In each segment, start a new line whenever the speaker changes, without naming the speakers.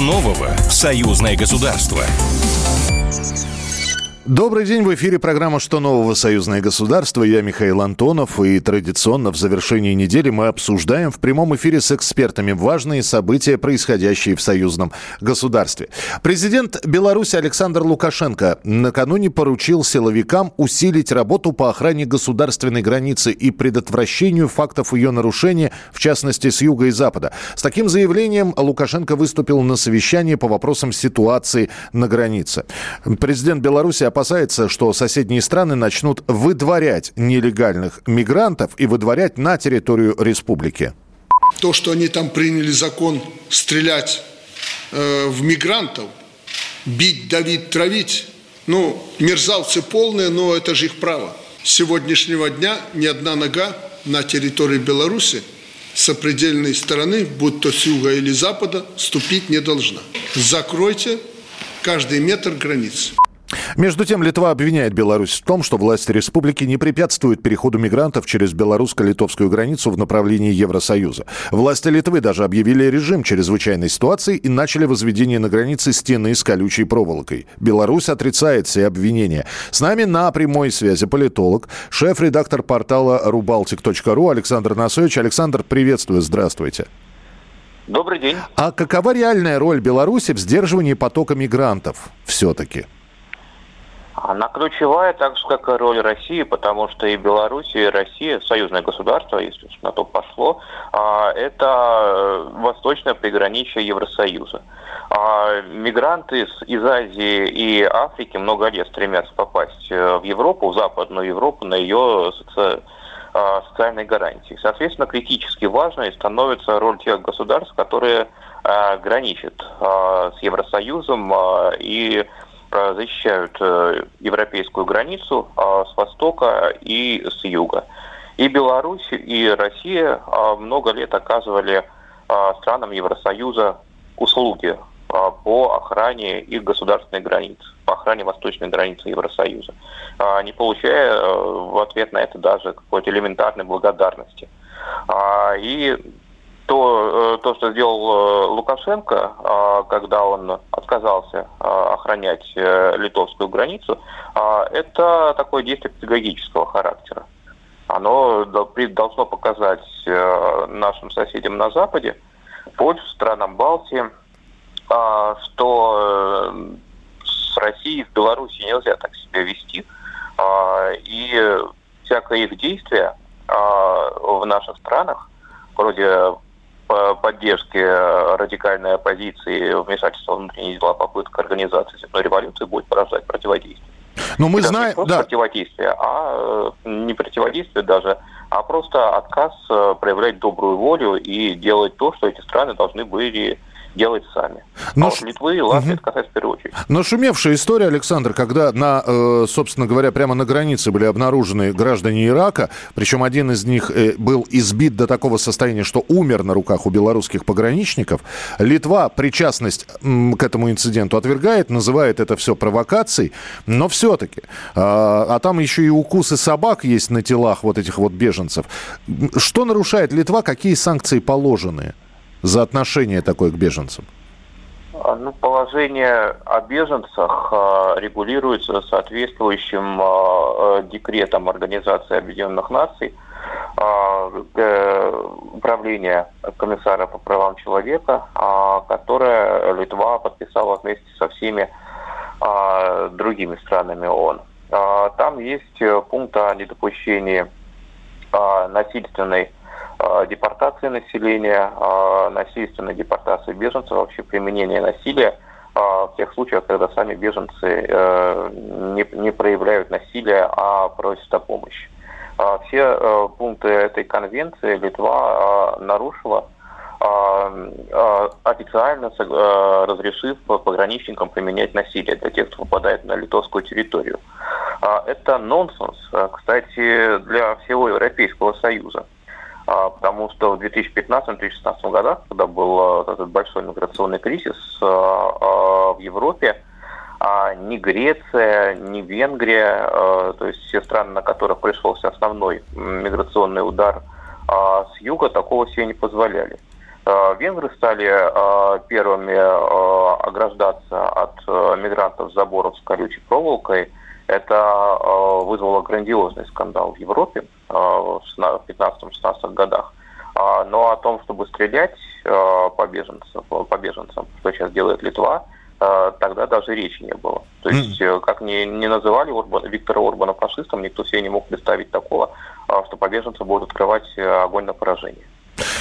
Нового в союзное государство?
Добрый день, в эфире программа «Что нового? Союзное государство». Я Михаил Антонов, и традиционно в завершении недели мы обсуждаем в прямом эфире с экспертами важные события, происходящие в союзном государстве. Президент Беларуси Александр Лукашенко накануне поручил силовикам усилить работу по охране государственной границы и предотвращению фактов ее нарушения, в частности, с юга и запада. С таким заявлением Лукашенко выступил на совещании по вопросам ситуации на границе. Президент Беларуси опасается, что соседние страны начнут выдворять нелегальных мигрантов и выдворять на территорию республики.
То, что они там приняли закон стрелять э, в мигрантов, бить, давить, травить, ну, мерзавцы полные, но это же их право. С сегодняшнего дня ни одна нога на территории Беларуси сопредельной стороны, будь то с юга или запада, ступить не должна. Закройте каждый метр границы.
Между тем, Литва обвиняет Беларусь в том, что власти республики не препятствуют переходу мигрантов через белорусско-литовскую границу в направлении Евросоюза. Власти Литвы даже объявили режим чрезвычайной ситуации и начали возведение на границе стены с колючей проволокой. Беларусь отрицает все обвинения. С нами на прямой связи политолог, шеф-редактор портала rubaltic.ru Александр Насович. Александр, приветствую, здравствуйте.
Добрый день.
А какова реальная роль Беларуси в сдерживании потока мигрантов все-таки?
Она ключевая, так же, как и роль России, потому что и Беларусь, и Россия, союзное государство, если на то пошло, а, это э, восточное приграничие Евросоюза. А, мигранты из Азии и Африки много лет стремятся попасть э, в Европу, в Западную Европу, на ее а, социальные гарантии. Соответственно, критически важной становится роль тех государств, которые граничат с Евросоюзом и защищают э, европейскую границу а, с востока и с юга. И Беларусь, и Россия а, много лет оказывали а, странам Евросоюза услуги по охране их государственной границы, по охране восточной границы Евросоюза, не получая э, в ответ на это даже какой-то элементарной благодарности. И то, э, то, что сделал э, Лукашенко, а, когда он отказался а, охранять э, литовскую границу, а, это такое действие педагогического характера. Оно должно показать нашим соседям на Западе, Польше, странам Балтии, что с Россией в Беларуси нельзя так себя вести. И всякое их действие в наших странах, вроде поддержки радикальной оппозиции, вмешательства в внутренние дела, попытка организации цветной революции будет порождать противодействие.
Но мы знаем,
не да. противодействие, а э, не противодействие даже, а просто отказ э, проявлять добрую волю и делать то, что эти страны должны были делать сами. Но а ш... Литвы и Латвии угу. это касается в первую очередь.
Но шумевшая история, Александр, когда, на, э, собственно говоря, прямо на границе были обнаружены граждане Ирака, причем один из них э, был избит до такого состояния, что умер на руках у белорусских пограничников. Литва причастность к этому инциденту отвергает, называет это все провокацией, но все-таки. А, а там еще и укусы собак есть на телах вот этих вот беженцев. Что нарушает Литва, какие санкции положены? За отношение такое к беженцам?
А, ну, положение о беженцах э, регулируется соответствующим э, декретом Организации Объединенных Наций, э, управления комиссара по правам человека, э, которое Литва подписала вместе со всеми э, другими странами ООН. Э, там есть пункт о недопущении э, насильственной Э, депортации населения, э, насильственной депортации беженцев, вообще применение насилия э, в тех случаях, когда сами беженцы не, не проявляют насилия, а просят о помощи. Все пункты этой конвенции Литва нарушила, официально разрешив пограничникам применять насилие для тех, кто попадает на литовскую территорию. Это нонсенс, кстати, для всего Европейского Союза. А, потому что в 2015-2016 годах, когда был э, этот большой миграционный кризис э, в Европе, а ни Греция, ни Венгрия, то есть все страны, на которых пришелся основной миграционный удар с юга, такого себе не позволяли. Венгры стали первыми ограждаться от мигрантов заборов с колючей проволокой. Это вызвало грандиозный скандал в Европе в 15-16 годах. Но о том, чтобы стрелять по беженцам, по беженцам, что сейчас делает Литва, тогда даже речи не было. То есть, как ни, не называли Орбана, Виктора Орбана фашистом, никто себе не мог представить такого, что по беженцам будут открывать огонь на поражение.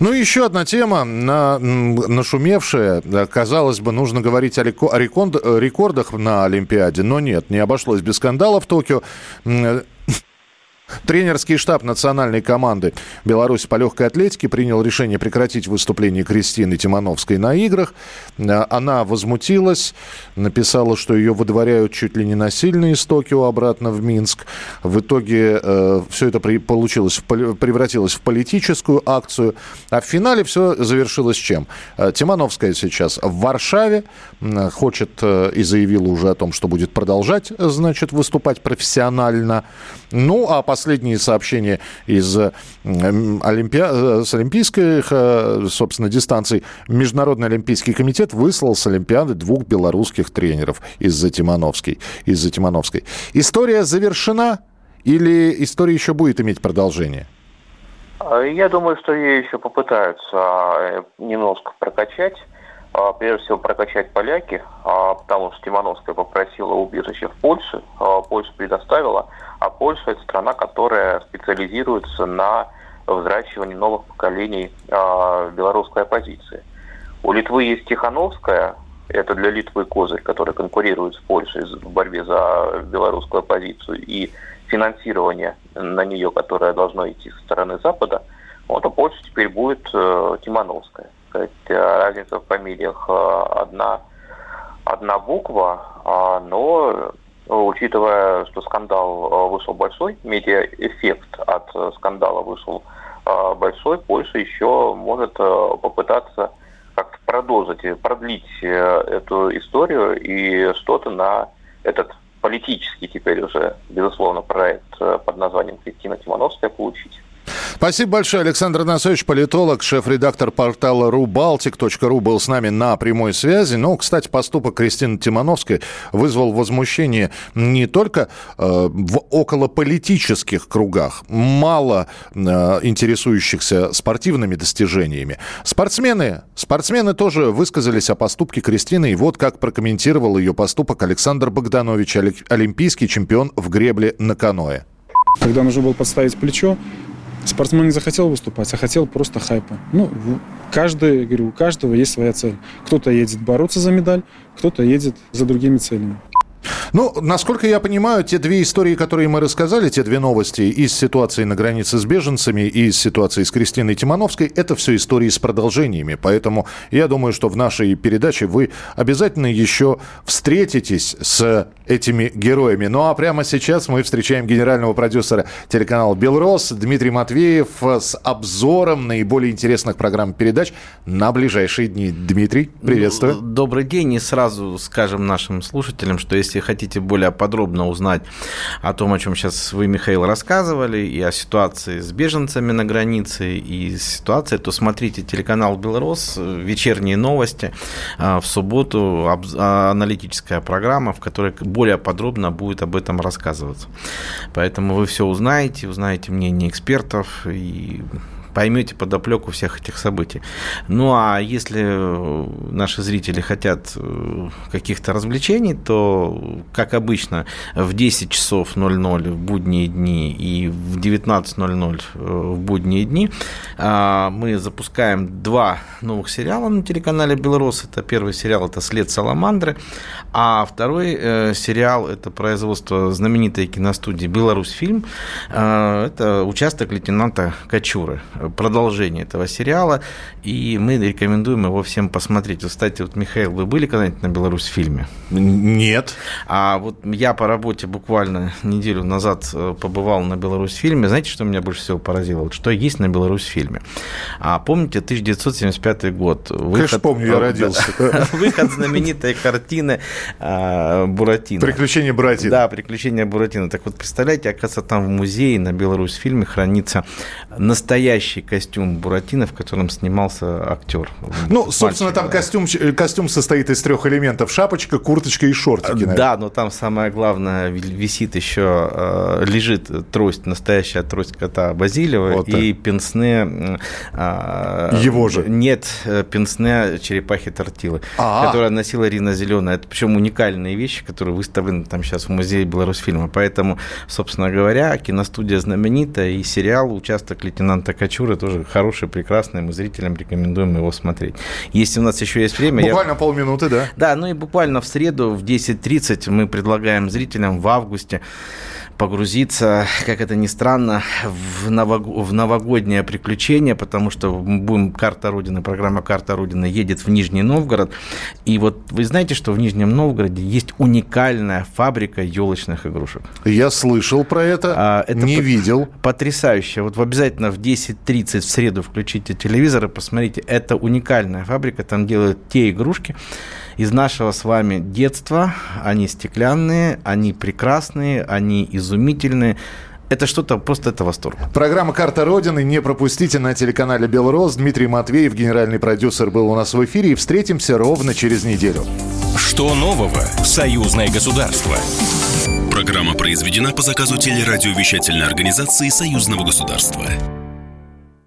Ну, еще одна тема, на, нашумевшая. Казалось бы, нужно говорить о рекордах на Олимпиаде, но нет, не обошлось без скандала в Токио. Тренерский штаб национальной команды Беларуси по легкой атлетике принял решение прекратить выступление Кристины Тимановской на играх. Э, она возмутилась, написала, что ее выдворяют чуть ли не насильно из Токио обратно в Минск. В итоге э, все это при, получилось, превратилось в политическую акцию. А в финале все завершилось чем? Э, Тимановская сейчас в Варшаве, э, хочет э, и заявила уже о том, что будет продолжать, значит, выступать профессионально. Ну, а последние сообщения из Олимпи... Э, с олимпийских, э, собственно, дистанций. Международный олимпийский комитет выслал с Олимпиады двух белорусских тренеров из-за Тимановской. Из-за Тимановской. История завершена или история еще будет иметь продолжение?
А, я думаю, что ее еще попытаются э, немножко прокачать. А, прежде всего прокачать поляки, а, потому что Тимановская попросила убежище в Польше, Польша предоставила, а Польша это страна, которая специализируется на взращивании новых поколений а, белорусской оппозиции. У Литвы есть Тихановская, это для Литвы козырь, который конкурирует с Польшей в борьбе за белорусскую оппозицию и финансирование на нее, которое должно идти со стороны Запада, вот у Польши теперь будет э, Тимановская сказать, разница в фамилиях э, одна, одна буква, а, но учитывая, что скандал э, вышел большой, медиаэффект от скандала вышел э, большой, Польша еще может попытаться как-то продолжить, продлить эту историю и что-то на этот политический теперь уже, безусловно, проект под названием Кристина Тимановская получить.
Спасибо большое. Александр Анатольевич, политолог, шеф-редактор портала рубалтик.ру был с нами на прямой связи. Ну, кстати, поступок Кристины Тимановской вызвал возмущение не только э, в околополитических кругах, мало э, интересующихся спортивными достижениями. Спортсмены, спортсмены тоже высказались о поступке Кристины. И вот как прокомментировал ее поступок Александр Богданович, олимпийский чемпион в гребле на каноэ.
Когда нужно было подставить плечо, Спортсмен не захотел выступать, а хотел просто хайпа. Ну, каждый, говорю, у каждого есть своя цель. Кто-то едет бороться за медаль, кто-то едет за другими целями.
Ну, насколько я понимаю, те две истории, которые мы рассказали, те две новости из ситуации на границе с беженцами и из ситуации с Кристиной Тимановской, это все истории с продолжениями. Поэтому я думаю, что в нашей передаче вы обязательно еще встретитесь с этими героями. Ну а прямо сейчас мы встречаем генерального продюсера телеканала «Белрос» Дмитрий Матвеев с обзором наиболее интересных программ передач на ближайшие дни. Дмитрий, приветствую.
Добрый день. И сразу скажем нашим слушателям, что если хотите более подробно узнать о том, о чем сейчас вы, Михаил, рассказывали, и о ситуации с беженцами на границе, и ситуации, то смотрите телеканал «Белрос», вечерние новости. А, в субботу а, аналитическая программа, в которой более подробно будет об этом рассказываться. Поэтому вы все узнаете, узнаете мнение экспертов и поймете подоплеку всех этих событий. Ну а если э, наши зрители хотят э, каких-то развлечений, то, как обычно, в 10 часов 00 в будние дни и в 19.00 э, в будние дни мы запускаем два новых сериала на телеканале «Белрос». Это первый сериал – это «След Саламандры», а второй сериал – это производство знаменитой киностудии «Беларусь фильм». Это участок лейтенанта Качуры продолжение этого сериала, и мы рекомендуем его всем посмотреть. Кстати, вот, Михаил, вы были когда-нибудь на Беларусь фильме?
Нет.
А вот я по работе буквально неделю назад э, побывал на Беларусь фильме. Знаете, что меня больше всего поразило? Вот что есть на Беларусь фильме? А помните 1975 год?
Выход, Конечно, помню, я родился.
Выход знаменитой картины а, Буратино.
Приключения Буратино.
Да, Приключения Буратино. Так вот, представляете, оказывается, там в музее на Беларусь фильме хранится настоящий настоящий костюм Буратино, в котором снимался актер.
Ну, собственно, там костюм, костюм состоит из трех элементов. Шапочка, курточка и шортики. Наверное.
Да, но там самое главное, висит еще, э, лежит трость, настоящая трость кота Базилева вот и пенсне...
Э, Его же?
Нет, э, пенсне черепахи Тортилы, А-а-а. которая носила Рина Зеленая. Это причем уникальные вещи, которые выставлены там сейчас в музее Беларусьфильма. Поэтому, собственно говоря, киностудия знаменитая и сериал «Участок лейтенанта Качуры» тоже хороший, прекрасный. Мы зрителям рекомендуем его смотреть. Если у нас еще есть время...
Буквально я... полминуты, да?
Да, ну и буквально в среду в 10.30 мы предлагаем зрителям в августе погрузиться, как это ни странно, в, новог... в новогоднее приключение, потому что будем «Карта Родины», программа «Карта Родины» едет в Нижний Новгород. И вот вы знаете, что в Нижнем Новгороде есть уникальная фабрика елочных игрушек?
Я слышал про это, а, это не видел.
Потрясающе. Вот обязательно в 10.30 в среду включите телевизор и посмотрите. Это уникальная фабрика, там делают те игрушки, из нашего с вами детства. Они стеклянные, они прекрасные, они изумительные. Это что-то, просто это восторг.
Программа «Карта Родины». Не пропустите на телеканале «Белрос». Дмитрий Матвеев, генеральный продюсер, был у нас в эфире. И встретимся ровно через неделю.
Что нового в «Союзное государство»?
Программа произведена по заказу телерадиовещательной организации Союзного государства.